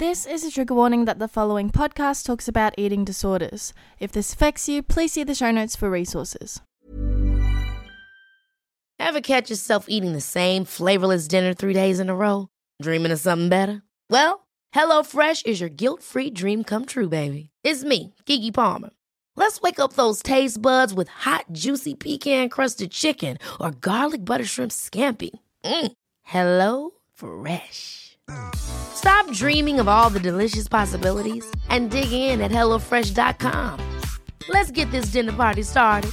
This is a trigger warning that the following podcast talks about eating disorders. If this affects you, please see the show notes for resources. Ever catch yourself eating the same flavorless dinner three days in a row? Dreaming of something better? Well, HelloFresh is your guilt free dream come true, baby. It's me, Keke Palmer. Let's wake up those taste buds with hot, juicy pecan crusted chicken or garlic butter shrimp scampi. Mm. Hello Fresh. Stop dreaming of all the delicious possibilities and dig in at HelloFresh.com. Let's get this dinner party started.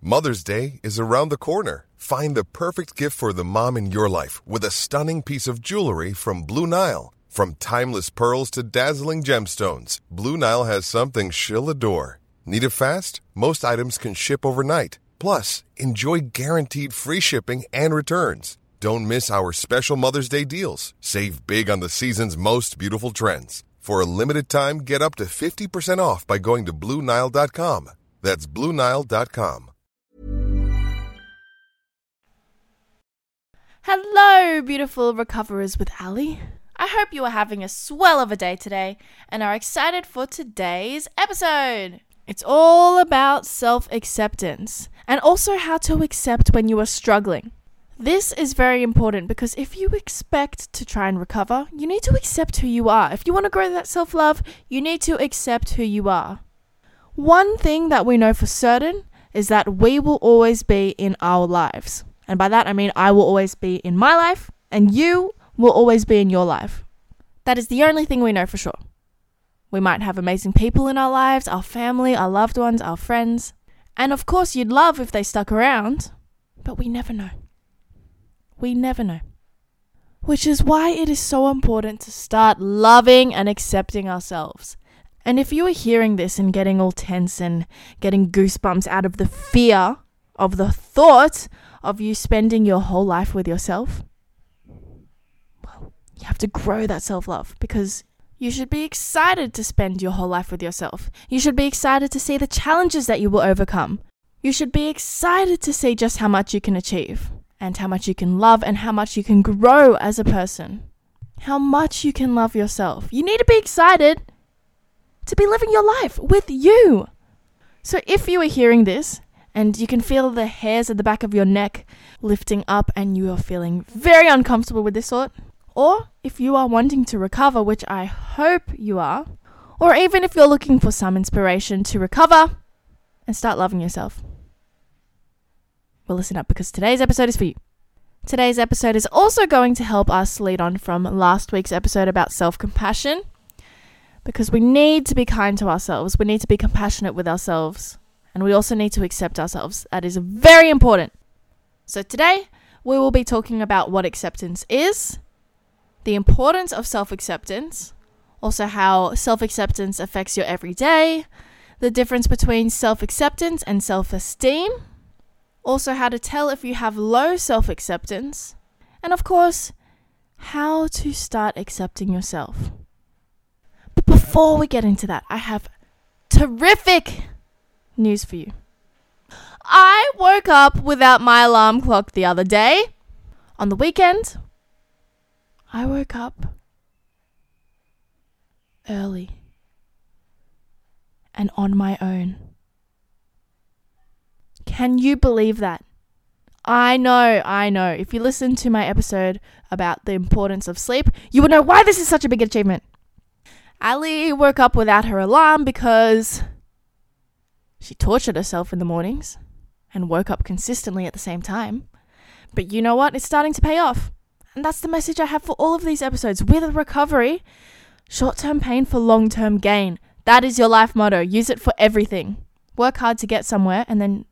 Mother's Day is around the corner. Find the perfect gift for the mom in your life with a stunning piece of jewelry from Blue Nile. From timeless pearls to dazzling gemstones, Blue Nile has something she'll adore. Need it fast? Most items can ship overnight. Plus, enjoy guaranteed free shipping and returns. Don't miss our special Mother's Day deals. Save big on the season's most beautiful trends. For a limited time, get up to 50% off by going to BlueNile.com. That's BlueNile.com. Hello, beautiful recoverers with Ally. I hope you are having a swell of a day today and are excited for today's episode. It's all about self acceptance and also how to accept when you are struggling. This is very important because if you expect to try and recover, you need to accept who you are. If you want to grow that self love, you need to accept who you are. One thing that we know for certain is that we will always be in our lives. And by that, I mean I will always be in my life, and you will always be in your life. That is the only thing we know for sure. We might have amazing people in our lives, our family, our loved ones, our friends. And of course, you'd love if they stuck around, but we never know. We never know. Which is why it is so important to start loving and accepting ourselves. And if you are hearing this and getting all tense and getting goosebumps out of the fear of the thought of you spending your whole life with yourself, well, you have to grow that self love because you should be excited to spend your whole life with yourself. You should be excited to see the challenges that you will overcome. You should be excited to see just how much you can achieve and how much you can love and how much you can grow as a person. How much you can love yourself. You need to be excited to be living your life with you. So if you are hearing this and you can feel the hairs at the back of your neck lifting up and you are feeling very uncomfortable with this thought, or if you are wanting to recover, which I hope you are, or even if you're looking for some inspiration to recover and start loving yourself. Well, listen up because today's episode is for you. Today's episode is also going to help us lead on from last week's episode about self compassion because we need to be kind to ourselves. We need to be compassionate with ourselves. And we also need to accept ourselves. That is very important. So, today we will be talking about what acceptance is, the importance of self acceptance, also how self acceptance affects your everyday, the difference between self acceptance and self esteem, also how to tell if you have low self acceptance, and of course, how to start accepting yourself. But before we get into that, I have terrific news for you. I woke up without my alarm clock the other day. On the weekend, I woke up early and on my own. Can you believe that? I know, I know. If you listen to my episode about the importance of sleep, you will know why this is such a big achievement. Ally woke up without her alarm because she tortured herself in the mornings and woke up consistently at the same time. But you know what? It's starting to pay off. And that's the message I have for all of these episodes. With recovery, short term pain for long term gain. That is your life motto. Use it for everything. Work hard to get somewhere, and then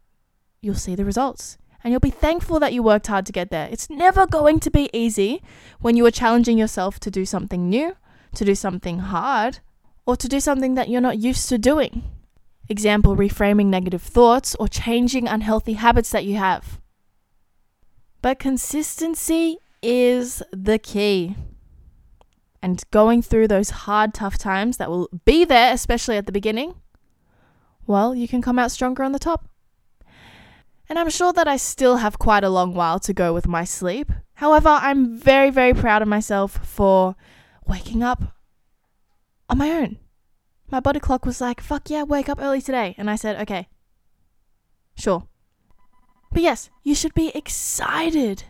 you'll see the results. And you'll be thankful that you worked hard to get there. It's never going to be easy when you are challenging yourself to do something new, to do something hard, or to do something that you're not used to doing. Example, reframing negative thoughts or changing unhealthy habits that you have. But consistency is the key. And going through those hard, tough times that will be there, especially at the beginning, well, you can come out stronger on the top. And I'm sure that I still have quite a long while to go with my sleep, However, I'm very, very proud of myself for waking up on my own. My body clock was like, fuck yeah, wake up early today. And I said, okay, sure. But yes, you should be excited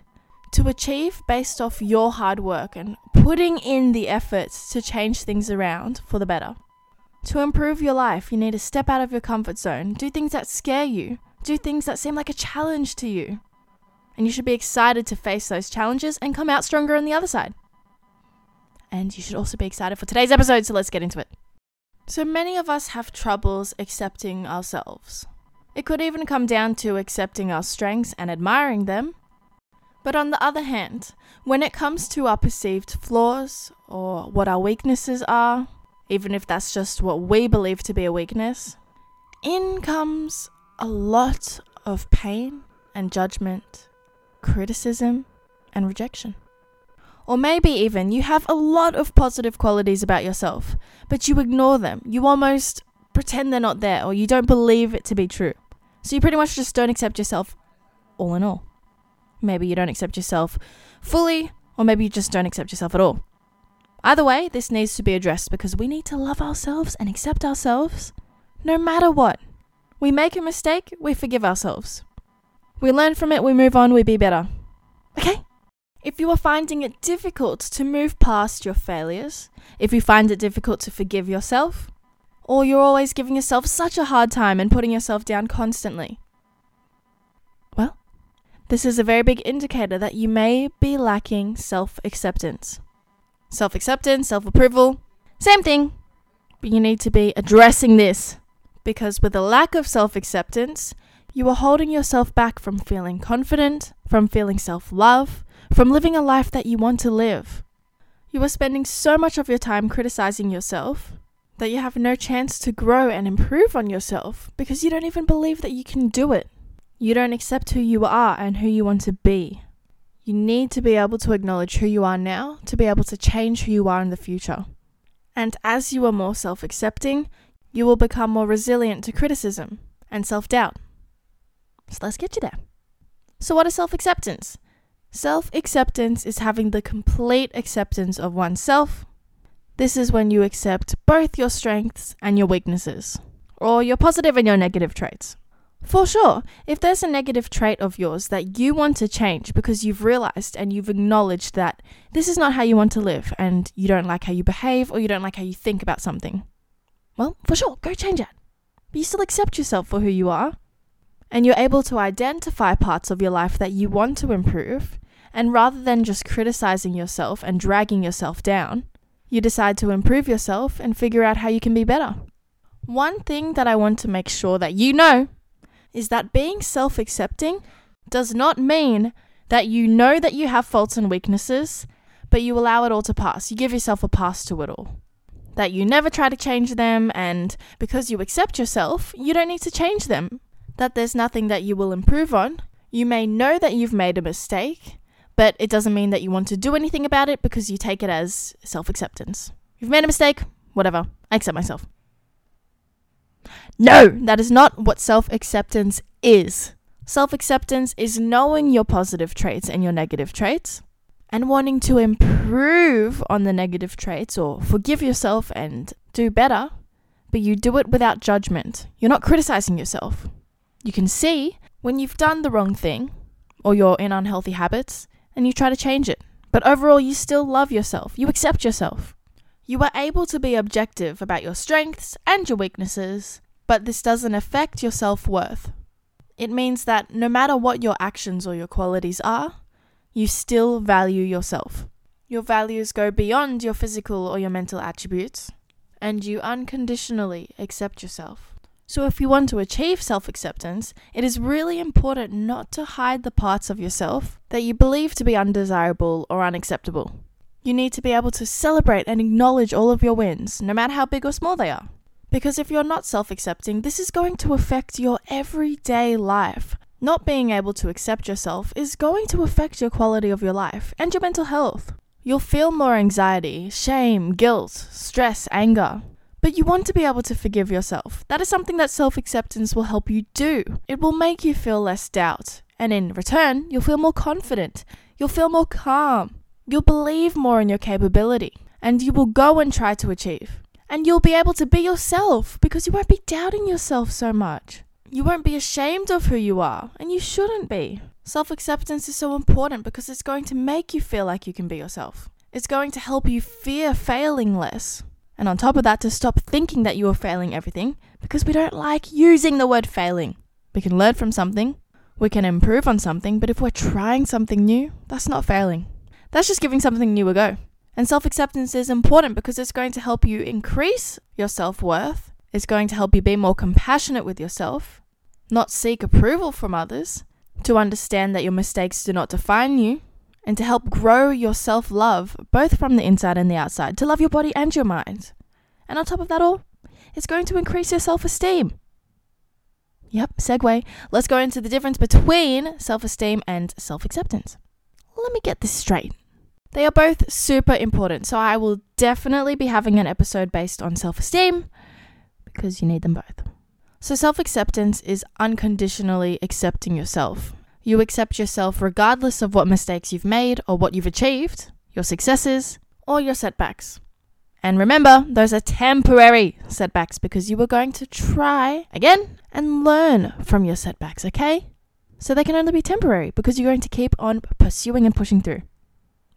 to achieve based off your hard work and putting in the efforts to change things around for the better. To improve your life, you need to step out of your comfort zone, do things that scare you, do things that seem like a challenge to you. And you should be excited to face those challenges and come out stronger on the other side. And you should also be excited for today's episode, so let's get into it. So many of us have troubles accepting ourselves. It could even come down to accepting our strengths and admiring them. But on the other hand, when it comes to our perceived flaws or what our weaknesses are, even if that's just what we believe to be a weakness, in comes a lot of pain and judgment, criticism and rejection. Or maybe even you have a lot of positive qualities about yourself, but you ignore them. You almost pretend they're not there or you don't believe it to be true. So you pretty much just don't accept yourself all in all. Maybe you don't accept yourself fully, or maybe you just don't accept yourself at all. Either way, this needs to be addressed because we need to love ourselves and accept ourselves no matter what. We make a mistake, we forgive ourselves. We learn from it, we move on, we be better. Okay? If you are finding it difficult to move past your failures, if you find it difficult to forgive yourself, or you're always giving yourself such a hard time and putting yourself down constantly, well, this is a very big indicator that you may be lacking self acceptance. Self acceptance, self approval, same thing, but you need to be addressing this because with a lack of self acceptance, you are holding yourself back from feeling confident, from feeling self love, from living a life that you want to live. You are spending so much of your time criticizing yourself that you have no chance to grow and improve on yourself because you don't even believe that you can do it. You don't accept who you are and who you want to be. You need to be able to acknowledge who you are now to be able to change who you are in the future. And as you are more self accepting, you will become more resilient to criticism and self doubt. So let's get you there. So, what is self acceptance? Self acceptance is having the complete acceptance of oneself. This is when you accept both your strengths and your weaknesses, or your positive and your negative traits. For sure, if there's a negative trait of yours that you want to change because you've realized and you've acknowledged that this is not how you want to live and you don't like how you behave or you don't like how you think about something, well, for sure, go change it. But you still accept yourself for who you are, and you're able to identify parts of your life that you want to improve and rather than just criticizing yourself and dragging yourself down, you decide to improve yourself and figure out how you can be better. One thing that I want to make sure that you know is that being self accepting does not mean that you know that you have faults and weaknesses, but you allow it all to pass. You give yourself a pass to it all. That you never try to change them, and because you accept yourself, you don't need to change them. That there's nothing that you will improve on. You may know that you've made a mistake, but it doesn't mean that you want to do anything about it because you take it as self acceptance. You've made a mistake, whatever, I accept myself. No, that is not what self acceptance is. Self acceptance is knowing your positive traits and your negative traits and wanting to improve on the negative traits or forgive yourself and do better, but you do it without judgment. You're not criticizing yourself. You can see when you've done the wrong thing or you're in unhealthy habits and you try to change it. But overall, you still love yourself. You accept yourself. You are able to be objective about your strengths and your weaknesses, but this doesn't affect your self worth. It means that no matter what your actions or your qualities are, you still value yourself. Your values go beyond your physical or your mental attributes, and you unconditionally accept yourself. So, if you want to achieve self acceptance, it is really important not to hide the parts of yourself that you believe to be undesirable or unacceptable. You need to be able to celebrate and acknowledge all of your wins, no matter how big or small they are. Because if you're not self accepting, this is going to affect your everyday life. Not being able to accept yourself is going to affect your quality of your life and your mental health. You'll feel more anxiety, shame, guilt, stress, anger. But you want to be able to forgive yourself. That is something that self acceptance will help you do. It will make you feel less doubt. And in return, you'll feel more confident. You'll feel more calm. You'll believe more in your capability. And you will go and try to achieve. And you'll be able to be yourself because you won't be doubting yourself so much. You won't be ashamed of who you are, and you shouldn't be. Self acceptance is so important because it's going to make you feel like you can be yourself. It's going to help you fear failing less. And on top of that, to stop thinking that you are failing everything because we don't like using the word failing. We can learn from something, we can improve on something, but if we're trying something new, that's not failing. That's just giving something new a go. And self acceptance is important because it's going to help you increase your self worth. It's going to help you be more compassionate with yourself, not seek approval from others, to understand that your mistakes do not define you, and to help grow your self love, both from the inside and the outside, to love your body and your mind. And on top of that all, it's going to increase your self esteem. Yep, segue. Let's go into the difference between self esteem and self acceptance. Let me get this straight. They are both super important, so I will definitely be having an episode based on self esteem because you need them both. So, self acceptance is unconditionally accepting yourself. You accept yourself regardless of what mistakes you've made or what you've achieved, your successes, or your setbacks. And remember, those are temporary setbacks because you are going to try again and learn from your setbacks, okay? So they can only be temporary because you're going to keep on pursuing and pushing through.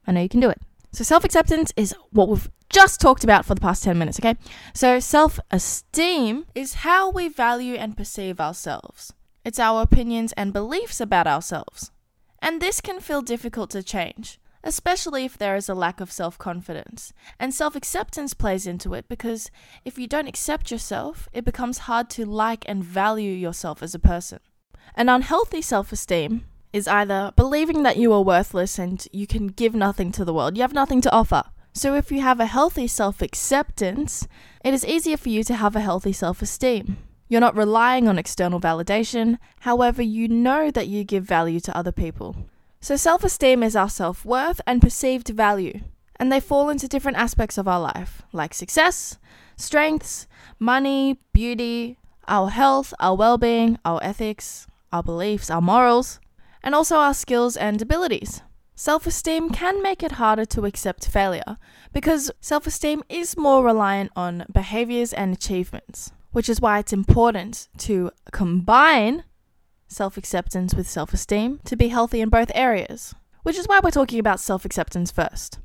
I know you can do it. So self acceptance is what we've just talked about for the past 10 minutes, okay? So self esteem is how we value and perceive ourselves. It's our opinions and beliefs about ourselves. And this can feel difficult to change especially if there is a lack of self confidence. And self acceptance plays into it because if you don't accept yourself, it becomes hard to like and value yourself as a person. An unhealthy self esteem is either believing that you are worthless and you can give nothing to the world, you have nothing to offer. So, if you have a healthy self acceptance, it is easier for you to have a healthy self esteem. You're not relying on external validation, however, you know that you give value to other people. So, self esteem is our self worth and perceived value, and they fall into different aspects of our life, like success, strengths, money, beauty, our health, our well being, our ethics, our beliefs, our morals, and also our skills and abilities. Self esteem can make it harder to accept failure because self esteem is more reliant on behaviors and achievements, which is why it's important to combine self acceptance with self esteem to be healthy in both areas, which is why we're talking about self acceptance first.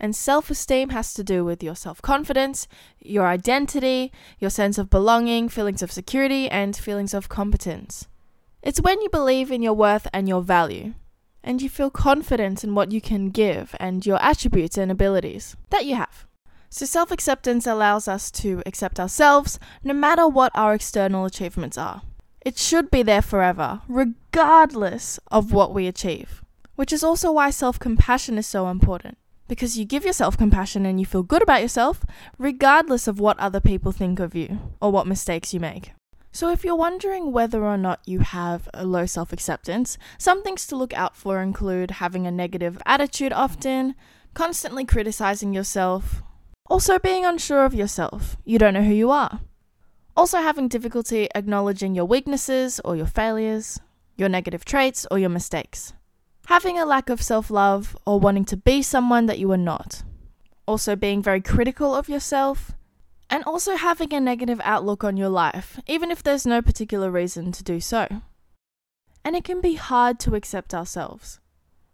And self esteem has to do with your self confidence, your identity, your sense of belonging, feelings of security, and feelings of competence. It's when you believe in your worth and your value, and you feel confident in what you can give and your attributes and abilities that you have. So, self acceptance allows us to accept ourselves no matter what our external achievements are. It should be there forever, regardless of what we achieve. Which is also why self compassion is so important. Because you give yourself compassion and you feel good about yourself, regardless of what other people think of you or what mistakes you make. So, if you're wondering whether or not you have a low self acceptance, some things to look out for include having a negative attitude often, constantly criticizing yourself, also being unsure of yourself. You don't know who you are. Also, having difficulty acknowledging your weaknesses or your failures, your negative traits or your mistakes. Having a lack of self love or wanting to be someone that you are not. Also, being very critical of yourself. And also having a negative outlook on your life, even if there's no particular reason to do so. And it can be hard to accept ourselves.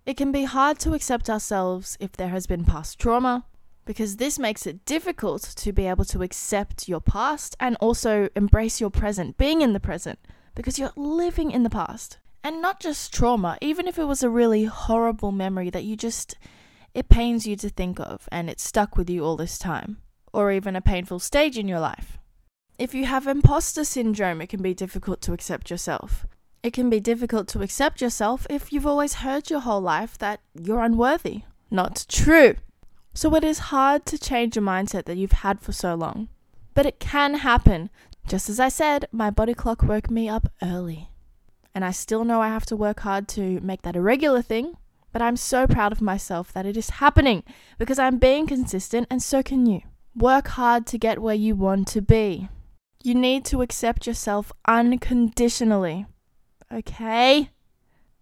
It can be hard to accept ourselves if there has been past trauma, because this makes it difficult to be able to accept your past and also embrace your present, being in the present, because you're living in the past. And not just trauma, even if it was a really horrible memory that you just, it pains you to think of and it's stuck with you all this time, or even a painful stage in your life. If you have imposter syndrome, it can be difficult to accept yourself. It can be difficult to accept yourself if you've always heard your whole life that you're unworthy. Not true. So it is hard to change a mindset that you've had for so long. But it can happen. Just as I said, my body clock woke me up early. And I still know I have to work hard to make that a regular thing, but I'm so proud of myself that it is happening because I'm being consistent and so can you. Work hard to get where you want to be. You need to accept yourself unconditionally. Okay?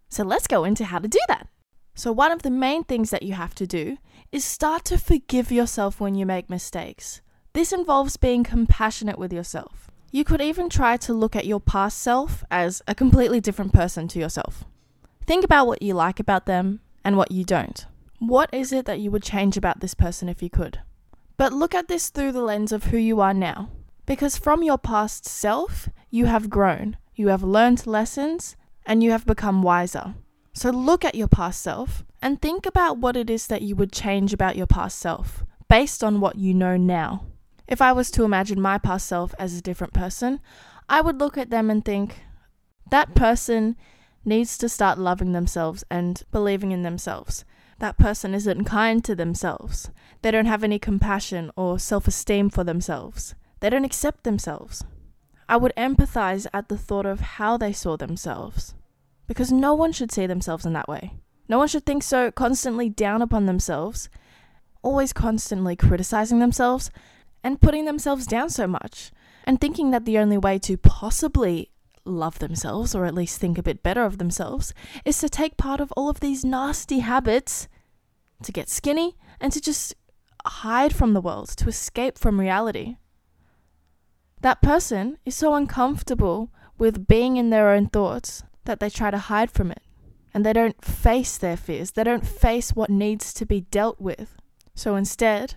So let's go into how to do that. So, one of the main things that you have to do is start to forgive yourself when you make mistakes. This involves being compassionate with yourself. You could even try to look at your past self as a completely different person to yourself. Think about what you like about them and what you don't. What is it that you would change about this person if you could? But look at this through the lens of who you are now. Because from your past self, you have grown, you have learned lessons, and you have become wiser. So look at your past self and think about what it is that you would change about your past self based on what you know now. If I was to imagine my past self as a different person, I would look at them and think, that person needs to start loving themselves and believing in themselves. That person isn't kind to themselves. They don't have any compassion or self esteem for themselves. They don't accept themselves. I would empathize at the thought of how they saw themselves. Because no one should see themselves in that way. No one should think so constantly down upon themselves, always constantly criticizing themselves, and putting themselves down so much, and thinking that the only way to possibly love themselves, or at least think a bit better of themselves, is to take part of all of these nasty habits, to get skinny, and to just hide from the world, to escape from reality. That person is so uncomfortable with being in their own thoughts that they try to hide from it. And they don't face their fears. They don't face what needs to be dealt with. So instead,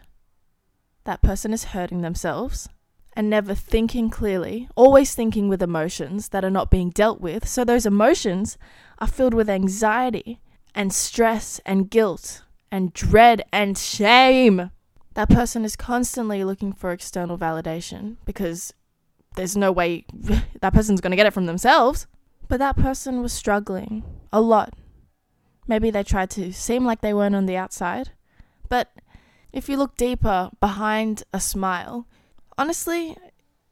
that person is hurting themselves and never thinking clearly, always thinking with emotions that are not being dealt with. So those emotions are filled with anxiety and stress and guilt and dread and shame that person is constantly looking for external validation because there's no way that person's going to get it from themselves. But that person was struggling a lot. Maybe they tried to seem like they weren't on the outside. But if you look deeper behind a smile, honestly,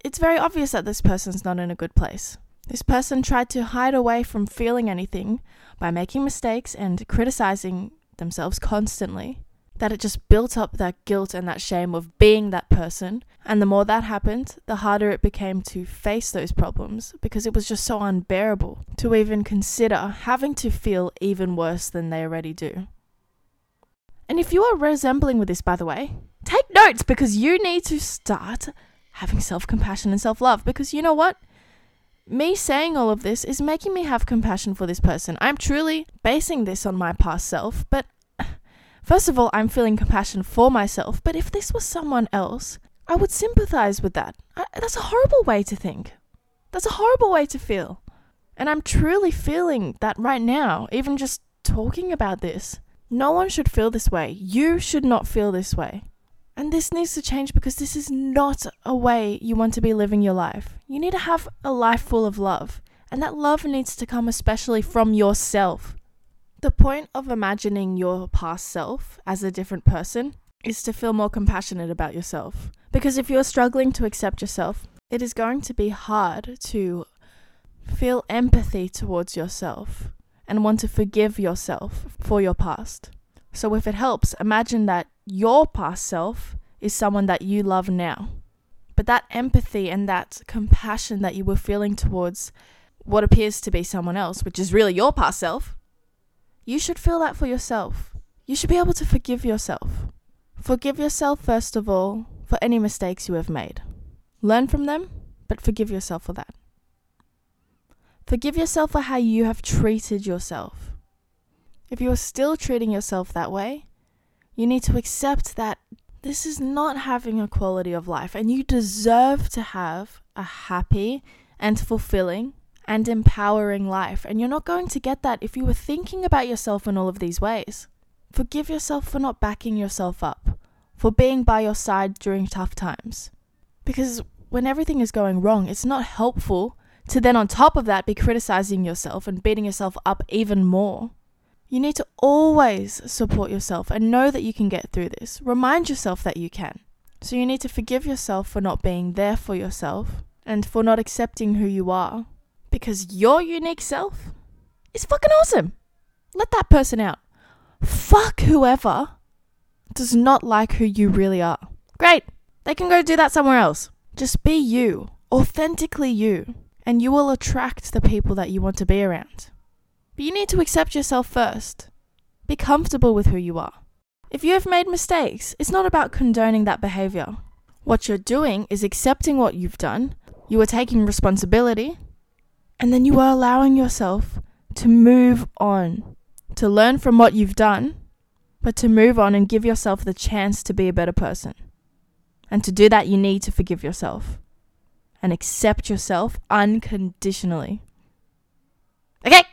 it's very obvious that this person's not in a good place. This person tried to hide away from feeling anything by making mistakes and criticizing themselves constantly that it just built up that guilt and that shame of being that person. And the more that happened, the harder it became to face those problems because it was just so unbearable to even consider having to feel even worse than they already do. And if you are resembling with this, by the way, take notes because you need to start having self compassion and self love because you know what? Me saying all of this is making me have compassion for this person. I'm truly basing this on my past self, but First of all, I'm feeling compassion for myself, but if this was someone else, I would sympathize with that. I, that's a horrible way to think. That's a horrible way to feel. And I'm truly feeling that right now, even just talking about this. No one should feel this way. You should not feel this way. And this needs to change because this is not a way you want to be living your life. You need to have a life full of love. And that love needs to come especially from yourself. The point of imagining your past self as a different person is to feel more compassionate about yourself. Because if you're struggling to accept yourself, it is going to be hard to feel empathy towards yourself and want to forgive yourself for your past. So, if it helps, imagine that your past self is someone that you love now. But that empathy and that compassion that you were feeling towards what appears to be someone else, which is really your past self, you should feel that for yourself. You should be able to forgive yourself. Forgive yourself, first of all, for any mistakes you have made. Learn from them, but forgive yourself for that. Forgive yourself for how you have treated yourself. If you are still treating yourself that way, you need to accept that this is not having a quality of life and you deserve to have a happy and fulfilling and empowering life. And you're not going to get that if you were thinking about yourself in all of these ways. Forgive yourself for not backing yourself up, for being by your side during tough times. Because when everything is going wrong, it's not helpful to then, on top of that, be criticizing yourself and beating yourself up even more. You need to always support yourself and know that you can get through this. Remind yourself that you can. So you need to forgive yourself for not being there for yourself and for not accepting who you are because your unique self is fucking awesome. Let that person out. Fuck whoever does not like who you really are. Great. They can go do that somewhere else. Just be you, authentically you, and you will attract the people that you want to be around. But you need to accept yourself first. Be comfortable with who you are. If you have made mistakes, it's not about condoning that behavior. What you're doing is accepting what you've done, you are taking responsibility, and then you are allowing yourself to move on, to learn from what you've done, but to move on and give yourself the chance to be a better person. And to do that, you need to forgive yourself and accept yourself unconditionally. Okay?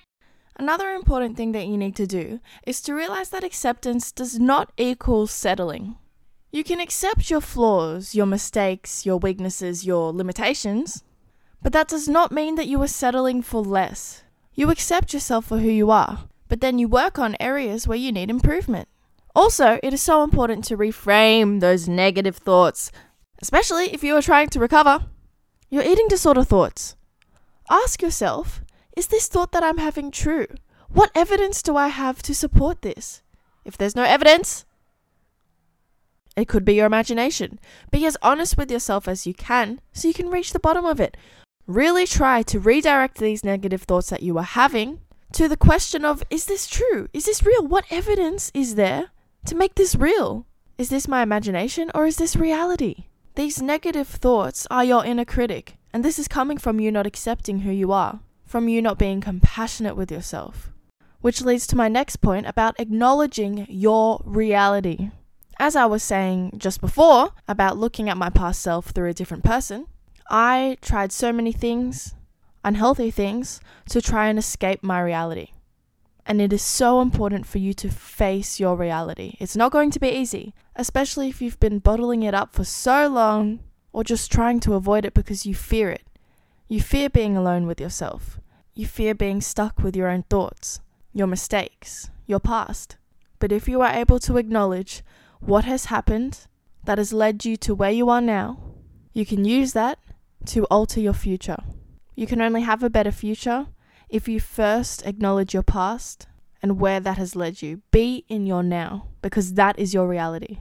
Another important thing that you need to do is to realize that acceptance does not equal settling. You can accept your flaws, your mistakes, your weaknesses, your limitations, but that does not mean that you are settling for less. You accept yourself for who you are, but then you work on areas where you need improvement. Also, it is so important to reframe those negative thoughts, especially if you are trying to recover. Your eating disorder thoughts. Ask yourself is this thought that I'm having true? What evidence do I have to support this? If there's no evidence, it could be your imagination. Be as honest with yourself as you can so you can reach the bottom of it. Really try to redirect these negative thoughts that you are having to the question of is this true? Is this real? What evidence is there to make this real? Is this my imagination or is this reality? These negative thoughts are your inner critic, and this is coming from you not accepting who you are from you not being compassionate with yourself. Which leads to my next point about acknowledging your reality. As I was saying just before about looking at my past self through a different person, I tried so many things, unhealthy things, to try and escape my reality. And it is so important for you to face your reality. It's not going to be easy, especially if you've been bottling it up for so long or just trying to avoid it because you fear it. You fear being alone with yourself. You fear being stuck with your own thoughts, your mistakes, your past. But if you are able to acknowledge what has happened that has led you to where you are now, you can use that to alter your future. You can only have a better future if you first acknowledge your past and where that has led you. Be in your now, because that is your reality,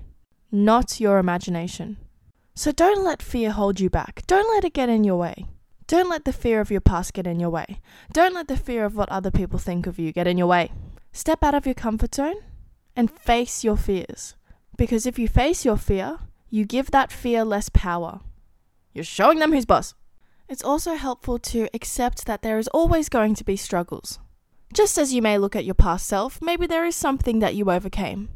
not your imagination. So don't let fear hold you back. Don't let it get in your way. Don't let the fear of your past get in your way. Don't let the fear of what other people think of you get in your way. Step out of your comfort zone and face your fears. Because if you face your fear, you give that fear less power. You're showing them who's boss. It's also helpful to accept that there is always going to be struggles. Just as you may look at your past self, maybe there is something that you overcame.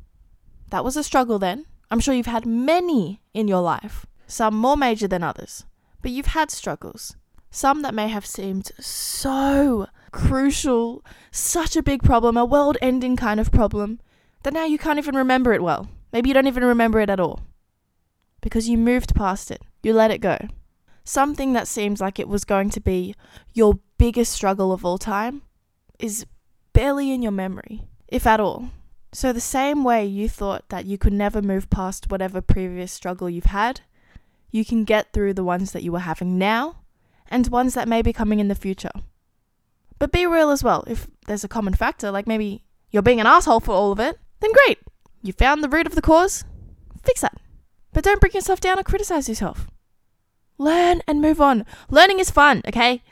That was a struggle then. I'm sure you've had many in your life, some more major than others, but you've had struggles. Some that may have seemed so crucial, such a big problem, a world ending kind of problem, that now you can't even remember it well. Maybe you don't even remember it at all. Because you moved past it, you let it go. Something that seems like it was going to be your biggest struggle of all time is barely in your memory, if at all. So, the same way you thought that you could never move past whatever previous struggle you've had, you can get through the ones that you are having now and ones that may be coming in the future. But be real as well. If there's a common factor, like maybe you're being an asshole for all of it, then great. You found the root of the cause, fix that. But don't bring yourself down or criticize yourself. Learn and move on. Learning is fun, okay?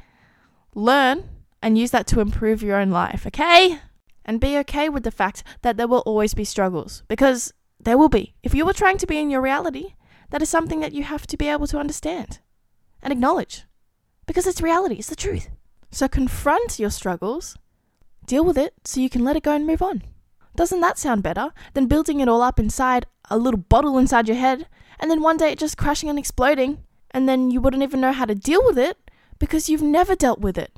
Learn and use that to improve your own life, okay? And be okay with the fact that there will always be struggles, because there will be. If you were trying to be in your reality, that is something that you have to be able to understand and acknowledge because it's reality, it's the truth. So confront your struggles, deal with it so you can let it go and move on. Doesn't that sound better than building it all up inside a little bottle inside your head and then one day it just crashing and exploding and then you wouldn't even know how to deal with it because you've never dealt with it?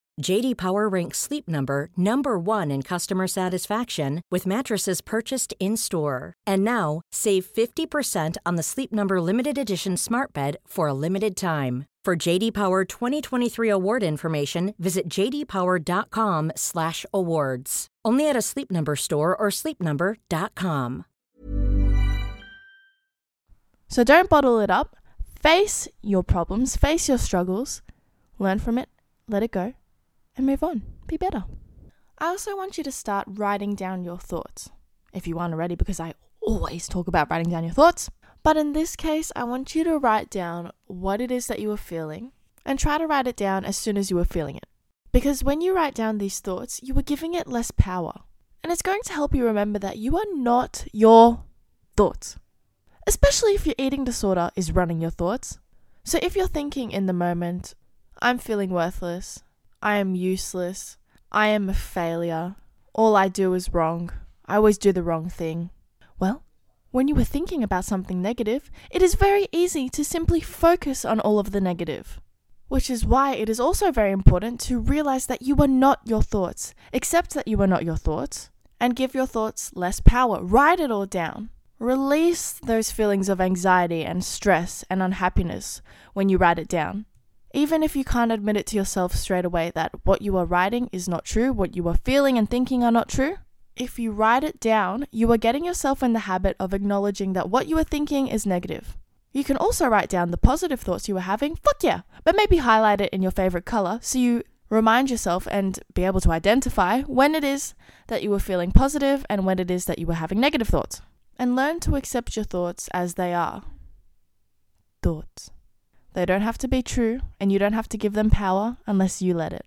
JD Power ranks Sleep Number number 1 in customer satisfaction with mattresses purchased in-store. And now, save 50% on the Sleep Number limited edition Smart Bed for a limited time. For JD Power 2023 award information, visit jdpower.com/awards. Only at a Sleep Number store or sleepnumber.com. So don't bottle it up. Face your problems, face your struggles, learn from it, let it go, and move on. Be better. I also want you to start writing down your thoughts. If you aren't already, because I always talk about writing down your thoughts. But in this case, I want you to write down what it is that you are feeling and try to write it down as soon as you are feeling it. Because when you write down these thoughts, you are giving it less power. And it's going to help you remember that you are not your thoughts. Especially if your eating disorder is running your thoughts. So if you're thinking in the moment, I'm feeling worthless, I am useless, I am a failure, all I do is wrong, I always do the wrong thing. Well, when you are thinking about something negative, it is very easy to simply focus on all of the negative. Which is why it is also very important to realize that you are not your thoughts, accept that you are not your thoughts, and give your thoughts less power. Write it all down. Release those feelings of anxiety and stress and unhappiness when you write it down. Even if you can't admit it to yourself straight away that what you are writing is not true, what you are feeling and thinking are not true, if you write it down, you are getting yourself in the habit of acknowledging that what you are thinking is negative. You can also write down the positive thoughts you are having, fuck yeah, but maybe highlight it in your favorite color so you remind yourself and be able to identify when it is that you were feeling positive and when it is that you were having negative thoughts. And learn to accept your thoughts as they are. Thoughts. They don't have to be true, and you don't have to give them power unless you let it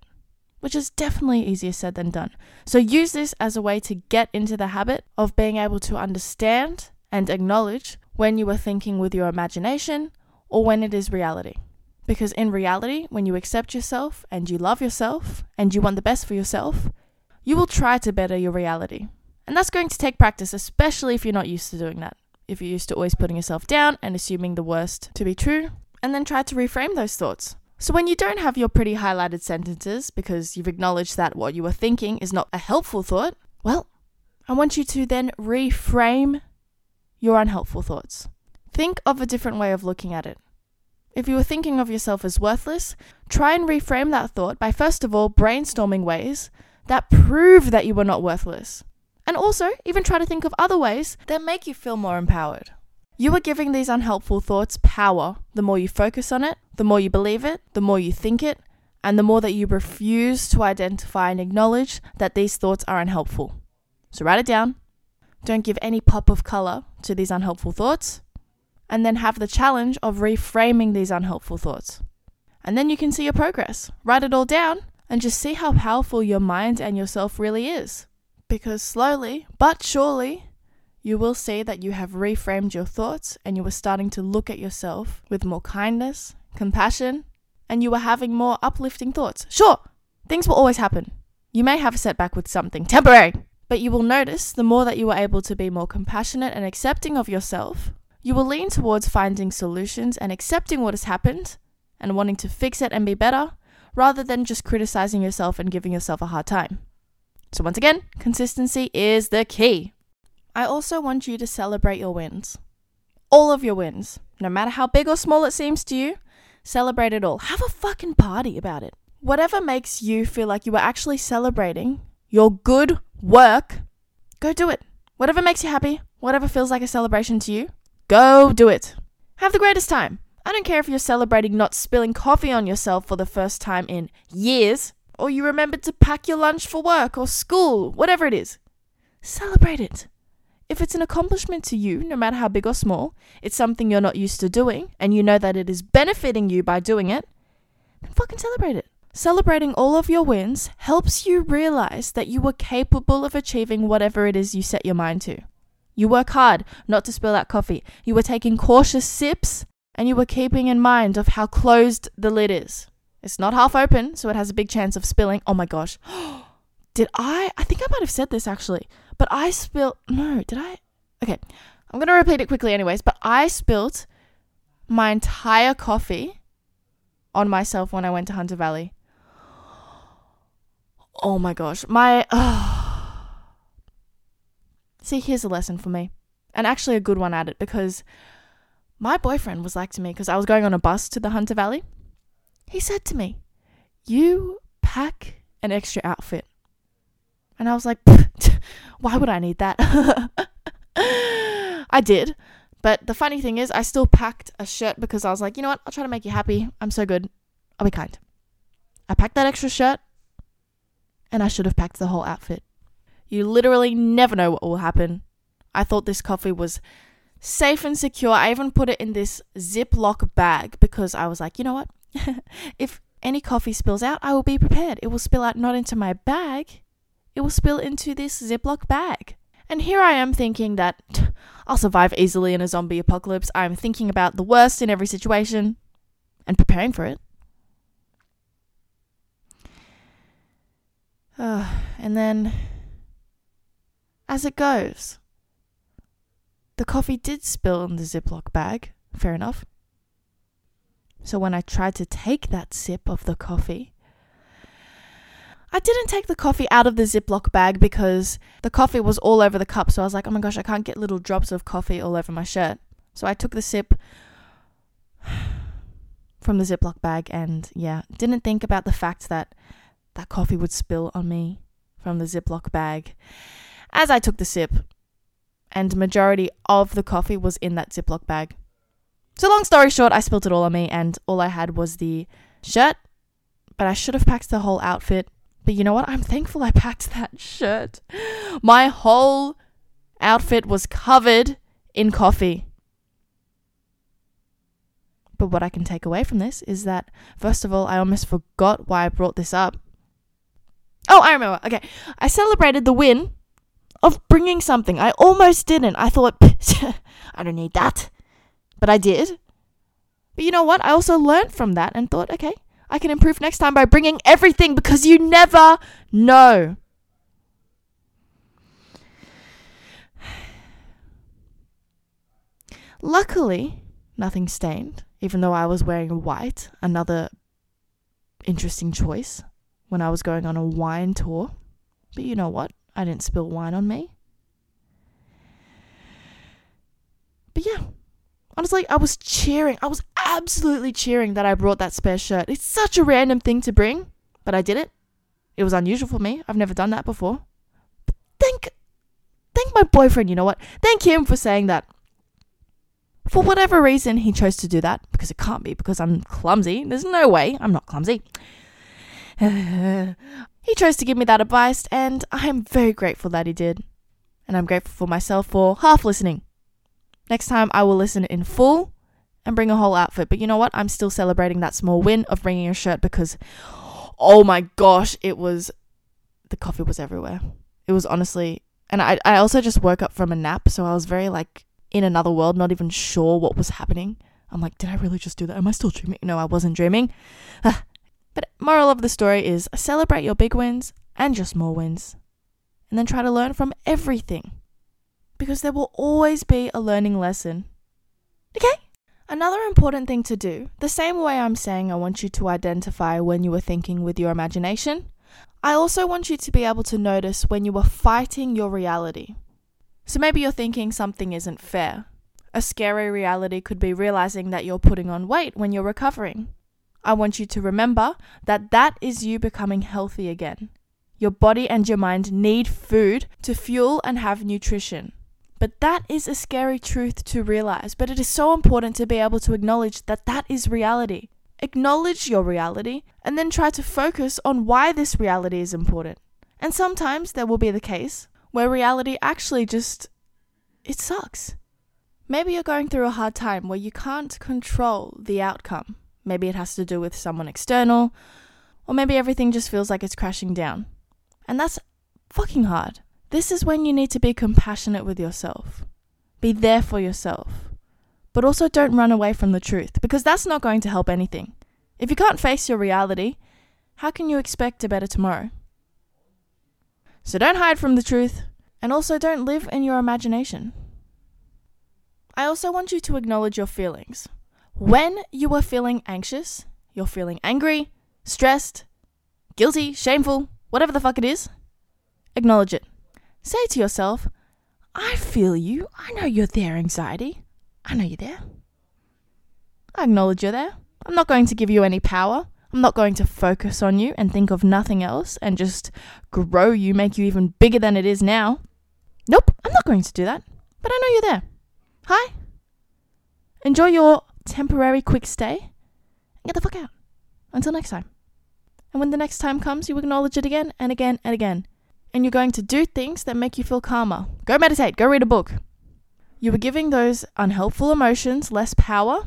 which is definitely easier said than done. So use this as a way to get into the habit of being able to understand and acknowledge when you are thinking with your imagination or when it is reality. Because in reality, when you accept yourself and you love yourself and you want the best for yourself, you will try to better your reality. And that's going to take practice, especially if you're not used to doing that. If you're used to always putting yourself down and assuming the worst to be true, and then try to reframe those thoughts. So, when you don't have your pretty highlighted sentences because you've acknowledged that what you were thinking is not a helpful thought, well, I want you to then reframe your unhelpful thoughts. Think of a different way of looking at it. If you were thinking of yourself as worthless, try and reframe that thought by first of all brainstorming ways that prove that you were not worthless. And also, even try to think of other ways that make you feel more empowered. You are giving these unhelpful thoughts power the more you focus on it, the more you believe it, the more you think it, and the more that you refuse to identify and acknowledge that these thoughts are unhelpful. So write it down. Don't give any pop of color to these unhelpful thoughts. And then have the challenge of reframing these unhelpful thoughts. And then you can see your progress. Write it all down and just see how powerful your mind and yourself really is. Because slowly, but surely, you will see that you have reframed your thoughts and you are starting to look at yourself with more kindness, compassion, and you are having more uplifting thoughts. Sure, things will always happen. You may have a setback with something temporary, but you will notice the more that you are able to be more compassionate and accepting of yourself, you will lean towards finding solutions and accepting what has happened and wanting to fix it and be better rather than just criticizing yourself and giving yourself a hard time. So, once again, consistency is the key. I also want you to celebrate your wins. All of your wins. No matter how big or small it seems to you, celebrate it all. Have a fucking party about it. Whatever makes you feel like you are actually celebrating your good work, go do it. Whatever makes you happy, whatever feels like a celebration to you, go do it. Have the greatest time. I don't care if you're celebrating not spilling coffee on yourself for the first time in years, or you remembered to pack your lunch for work or school, whatever it is. Celebrate it. If it's an accomplishment to you, no matter how big or small, it's something you're not used to doing, and you know that it is benefiting you by doing it, then fucking celebrate it. Celebrating all of your wins helps you realize that you were capable of achieving whatever it is you set your mind to. You work hard not to spill that coffee. You were taking cautious sips and you were keeping in mind of how closed the lid is. It's not half open, so it has a big chance of spilling. Oh my gosh. Did I? I think I might have said this actually, but I spilled. No, did I? Okay, I'm going to repeat it quickly, anyways. But I spilled my entire coffee on myself when I went to Hunter Valley. Oh my gosh. My. See, here's a lesson for me, and actually a good one at it because my boyfriend was like to me because I was going on a bus to the Hunter Valley. He said to me, You pack an extra outfit. And I was like, Why would I need that? I did. But the funny thing is, I still packed a shirt because I was like, you know what? I'll try to make you happy. I'm so good. I'll be kind. I packed that extra shirt and I should have packed the whole outfit. You literally never know what will happen. I thought this coffee was safe and secure. I even put it in this Ziploc bag because I was like, you know what? if any coffee spills out, I will be prepared. It will spill out not into my bag, it will spill into this Ziploc bag. And here I am thinking that I'll survive easily in a zombie apocalypse. I'm thinking about the worst in every situation and preparing for it. Uh, and then, as it goes, the coffee did spill in the Ziploc bag. Fair enough. So when I tried to take that sip of the coffee, I didn't take the coffee out of the Ziploc bag because the coffee was all over the cup. So I was like, oh my gosh, I can't get little drops of coffee all over my shirt. So I took the sip from the Ziploc bag and yeah, didn't think about the fact that that coffee would spill on me from the Ziploc bag as I took the sip. And majority of the coffee was in that Ziploc bag. So long story short, I spilled it all on me and all I had was the shirt, but I should have packed the whole outfit but you know what? I'm thankful I packed that shirt. My whole outfit was covered in coffee. But what I can take away from this is that, first of all, I almost forgot why I brought this up. Oh, I remember. Okay. I celebrated the win of bringing something. I almost didn't. I thought, I don't need that. But I did. But you know what? I also learned from that and thought, okay, I can improve next time by bringing everything because you never know. Luckily, nothing stained, even though I was wearing white, another interesting choice when I was going on a wine tour. But you know what? I didn't spill wine on me. But yeah, honestly, I was cheering. I was absolutely cheering that I brought that spare shirt. It's such a random thing to bring, but I did it. It was unusual for me. I've never done that before. But thank thank my boyfriend, you know what? Thank him for saying that. For whatever reason he chose to do that, because it can't be because I'm clumsy. There's no way I'm not clumsy. he chose to give me that advice and I'm very grateful that he did. And I'm grateful for myself for half listening. Next time I will listen in full and bring a whole outfit. But you know what? I'm still celebrating that small win of bringing a shirt because, oh my gosh, it was, the coffee was everywhere. It was honestly, and I, I also just woke up from a nap. So I was very like in another world, not even sure what was happening. I'm like, did I really just do that? Am I still dreaming? No, I wasn't dreaming. but moral of the story is celebrate your big wins and your small wins. And then try to learn from everything. Because there will always be a learning lesson. Okay? Another important thing to do, the same way I'm saying I want you to identify when you are thinking with your imagination, I also want you to be able to notice when you are fighting your reality. So maybe you're thinking something isn't fair. A scary reality could be realizing that you're putting on weight when you're recovering. I want you to remember that that is you becoming healthy again. Your body and your mind need food to fuel and have nutrition. But that is a scary truth to realize, but it is so important to be able to acknowledge that that is reality. Acknowledge your reality and then try to focus on why this reality is important. And sometimes there will be the case where reality actually just it sucks. Maybe you're going through a hard time where you can't control the outcome. Maybe it has to do with someone external, or maybe everything just feels like it's crashing down. And that's fucking hard. This is when you need to be compassionate with yourself. Be there for yourself. But also don't run away from the truth, because that's not going to help anything. If you can't face your reality, how can you expect a better tomorrow? So don't hide from the truth, and also don't live in your imagination. I also want you to acknowledge your feelings. When you are feeling anxious, you're feeling angry, stressed, guilty, shameful, whatever the fuck it is, acknowledge it. Say to yourself, I feel you. I know you're there, anxiety. I know you're there. I acknowledge you're there. I'm not going to give you any power. I'm not going to focus on you and think of nothing else and just grow you, make you even bigger than it is now. Nope, I'm not going to do that. But I know you're there. Hi. Enjoy your temporary quick stay and get the fuck out. Until next time. And when the next time comes, you acknowledge it again and again and again and you're going to do things that make you feel calmer. Go meditate, go read a book. You are giving those unhelpful emotions less power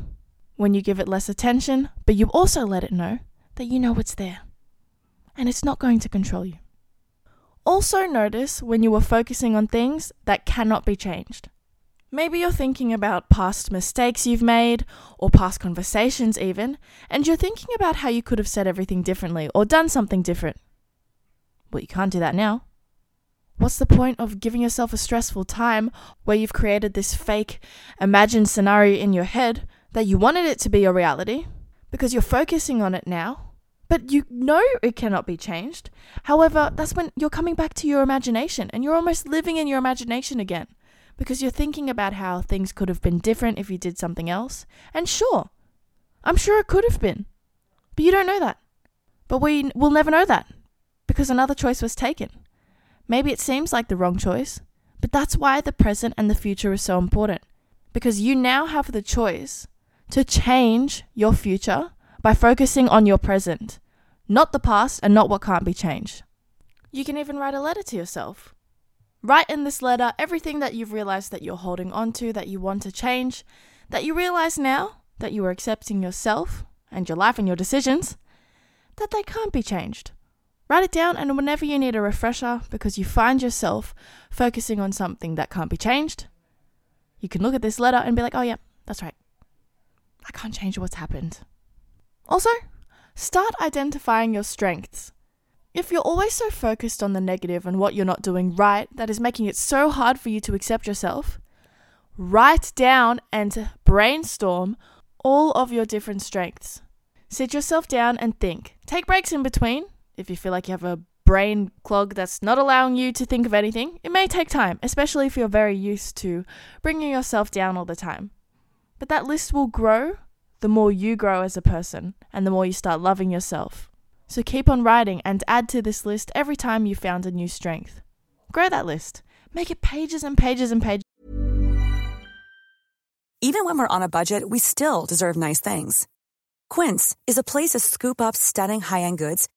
when you give it less attention, but you also let it know that you know it's there and it's not going to control you. Also, notice when you are focusing on things that cannot be changed. Maybe you're thinking about past mistakes you've made, or past conversations, even, and you're thinking about how you could have said everything differently or done something different. Well, you can't do that now. What's the point of giving yourself a stressful time where you've created this fake imagined scenario in your head that you wanted it to be a reality because you're focusing on it now, but you know it cannot be changed? However, that's when you're coming back to your imagination and you're almost living in your imagination again because you're thinking about how things could have been different if you did something else. And sure, I'm sure it could have been, but you don't know that. But we will never know that because another choice was taken. Maybe it seems like the wrong choice, but that's why the present and the future is so important. Because you now have the choice to change your future by focusing on your present, not the past and not what can't be changed. You can even write a letter to yourself. Write in this letter everything that you've realized that you're holding on to, that you want to change, that you realize now that you are accepting yourself and your life and your decisions, that they can't be changed. Write it down, and whenever you need a refresher because you find yourself focusing on something that can't be changed, you can look at this letter and be like, oh, yeah, that's right. I can't change what's happened. Also, start identifying your strengths. If you're always so focused on the negative and what you're not doing right that is making it so hard for you to accept yourself, write down and brainstorm all of your different strengths. Sit yourself down and think. Take breaks in between if you feel like you have a brain clog that's not allowing you to think of anything, it may take time, especially if you're very used to bringing yourself down all the time. But that list will grow the more you grow as a person and the more you start loving yourself. So keep on writing and add to this list every time you found a new strength. Grow that list. Make it pages and pages and pages. Even when we're on a budget, we still deserve nice things. Quince is a place to scoop up stunning high end goods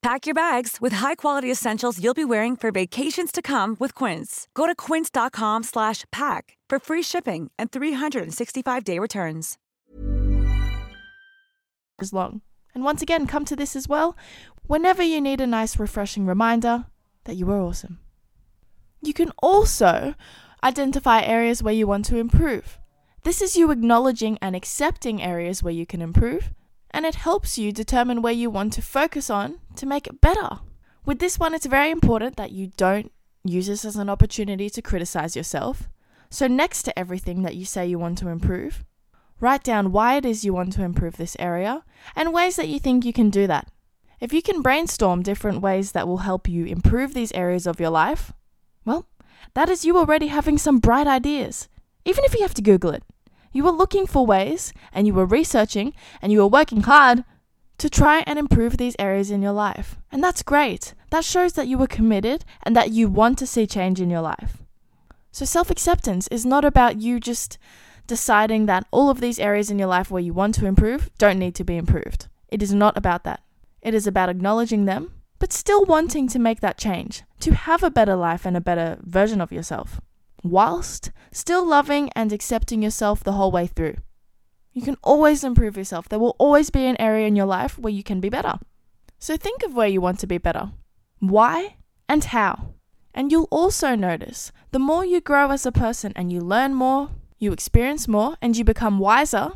Pack your bags with high-quality essentials you'll be wearing for vacations to come with Quince. Go to quince.com slash pack for free shipping and 365-day returns. As long. And once again, come to this as well whenever you need a nice, refreshing reminder that you are awesome. You can also identify areas where you want to improve. This is you acknowledging and accepting areas where you can improve, and it helps you determine where you want to focus on to make it better. With this one, it's very important that you don't use this as an opportunity to criticize yourself. So, next to everything that you say you want to improve, write down why it is you want to improve this area and ways that you think you can do that. If you can brainstorm different ways that will help you improve these areas of your life, well, that is you already having some bright ideas, even if you have to Google it. You were looking for ways and you were researching and you were working hard to try and improve these areas in your life. And that's great. That shows that you were committed and that you want to see change in your life. So, self acceptance is not about you just deciding that all of these areas in your life where you want to improve don't need to be improved. It is not about that. It is about acknowledging them, but still wanting to make that change, to have a better life and a better version of yourself, whilst still loving and accepting yourself the whole way through. You can always improve yourself. There will always be an area in your life where you can be better. So think of where you want to be better, why, and how. And you'll also notice the more you grow as a person and you learn more, you experience more, and you become wiser,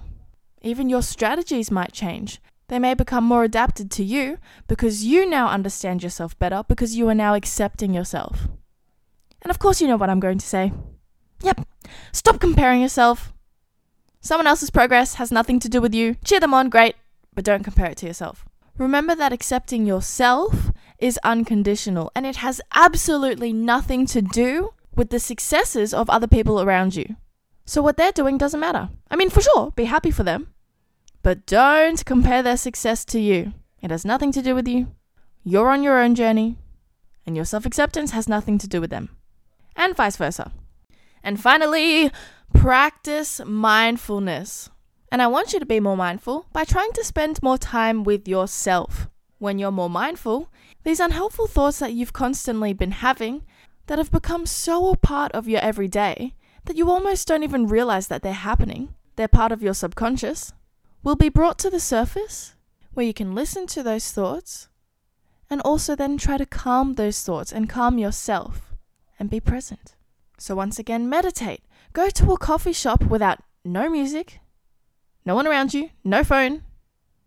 even your strategies might change. They may become more adapted to you because you now understand yourself better because you are now accepting yourself. And of course, you know what I'm going to say. Yep, stop comparing yourself. Someone else's progress has nothing to do with you. Cheer them on, great, but don't compare it to yourself. Remember that accepting yourself is unconditional and it has absolutely nothing to do with the successes of other people around you. So, what they're doing doesn't matter. I mean, for sure, be happy for them, but don't compare their success to you. It has nothing to do with you. You're on your own journey, and your self acceptance has nothing to do with them, and vice versa. And finally, practice mindfulness. And I want you to be more mindful by trying to spend more time with yourself. When you're more mindful, these unhelpful thoughts that you've constantly been having, that have become so a part of your everyday, that you almost don't even realize that they're happening, they're part of your subconscious, will be brought to the surface where you can listen to those thoughts and also then try to calm those thoughts and calm yourself and be present. So, once again, meditate. Go to a coffee shop without no music, no one around you, no phone,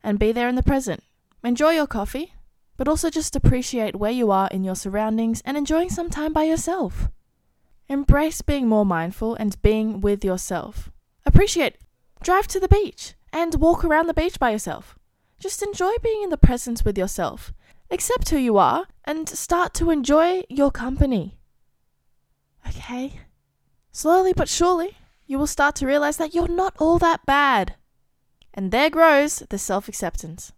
and be there in the present. Enjoy your coffee, but also just appreciate where you are in your surroundings and enjoying some time by yourself. Embrace being more mindful and being with yourself. Appreciate, drive to the beach and walk around the beach by yourself. Just enjoy being in the presence with yourself. Accept who you are and start to enjoy your company. Okay? Slowly but surely, you will start to realize that you're not all that bad. And there grows the self acceptance.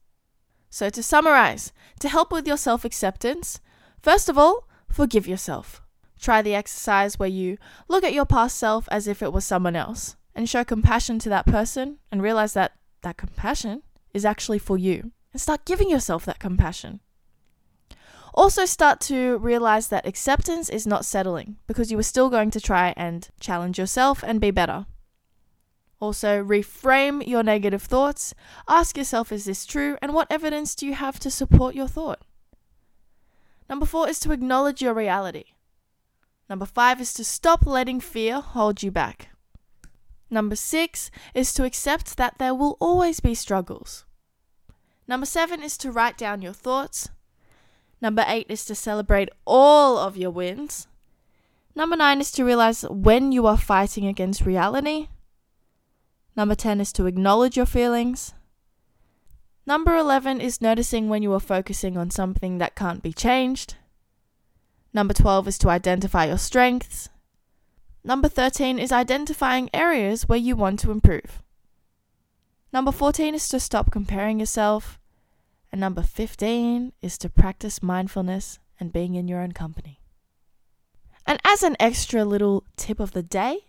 So, to summarize, to help with your self acceptance, first of all, forgive yourself. Try the exercise where you look at your past self as if it was someone else and show compassion to that person and realize that that compassion is actually for you and start giving yourself that compassion. Also, start to realize that acceptance is not settling because you are still going to try and challenge yourself and be better. Also, reframe your negative thoughts. Ask yourself, is this true? And what evidence do you have to support your thought? Number four is to acknowledge your reality. Number five is to stop letting fear hold you back. Number six is to accept that there will always be struggles. Number seven is to write down your thoughts. Number eight is to celebrate all of your wins. Number nine is to realize when you are fighting against reality. Number 10 is to acknowledge your feelings. Number 11 is noticing when you are focusing on something that can't be changed. Number 12 is to identify your strengths. Number 13 is identifying areas where you want to improve. Number 14 is to stop comparing yourself. And number 15 is to practice mindfulness and being in your own company. And as an extra little tip of the day,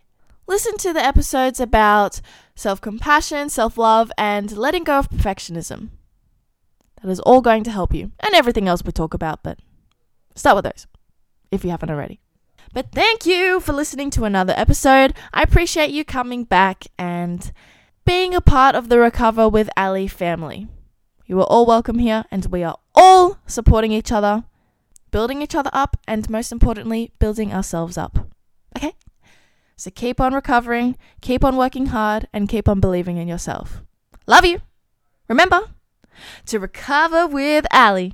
listen to the episodes about self compassion, self love, and letting go of perfectionism. That is all going to help you, and everything else we talk about, but start with those if you haven't already. But thank you for listening to another episode. I appreciate you coming back and being a part of the Recover with Ally family. You are all welcome here, and we are all supporting each other, building each other up, and most importantly, building ourselves up. Okay? So keep on recovering, keep on working hard, and keep on believing in yourself. Love you! Remember to recover with Ally.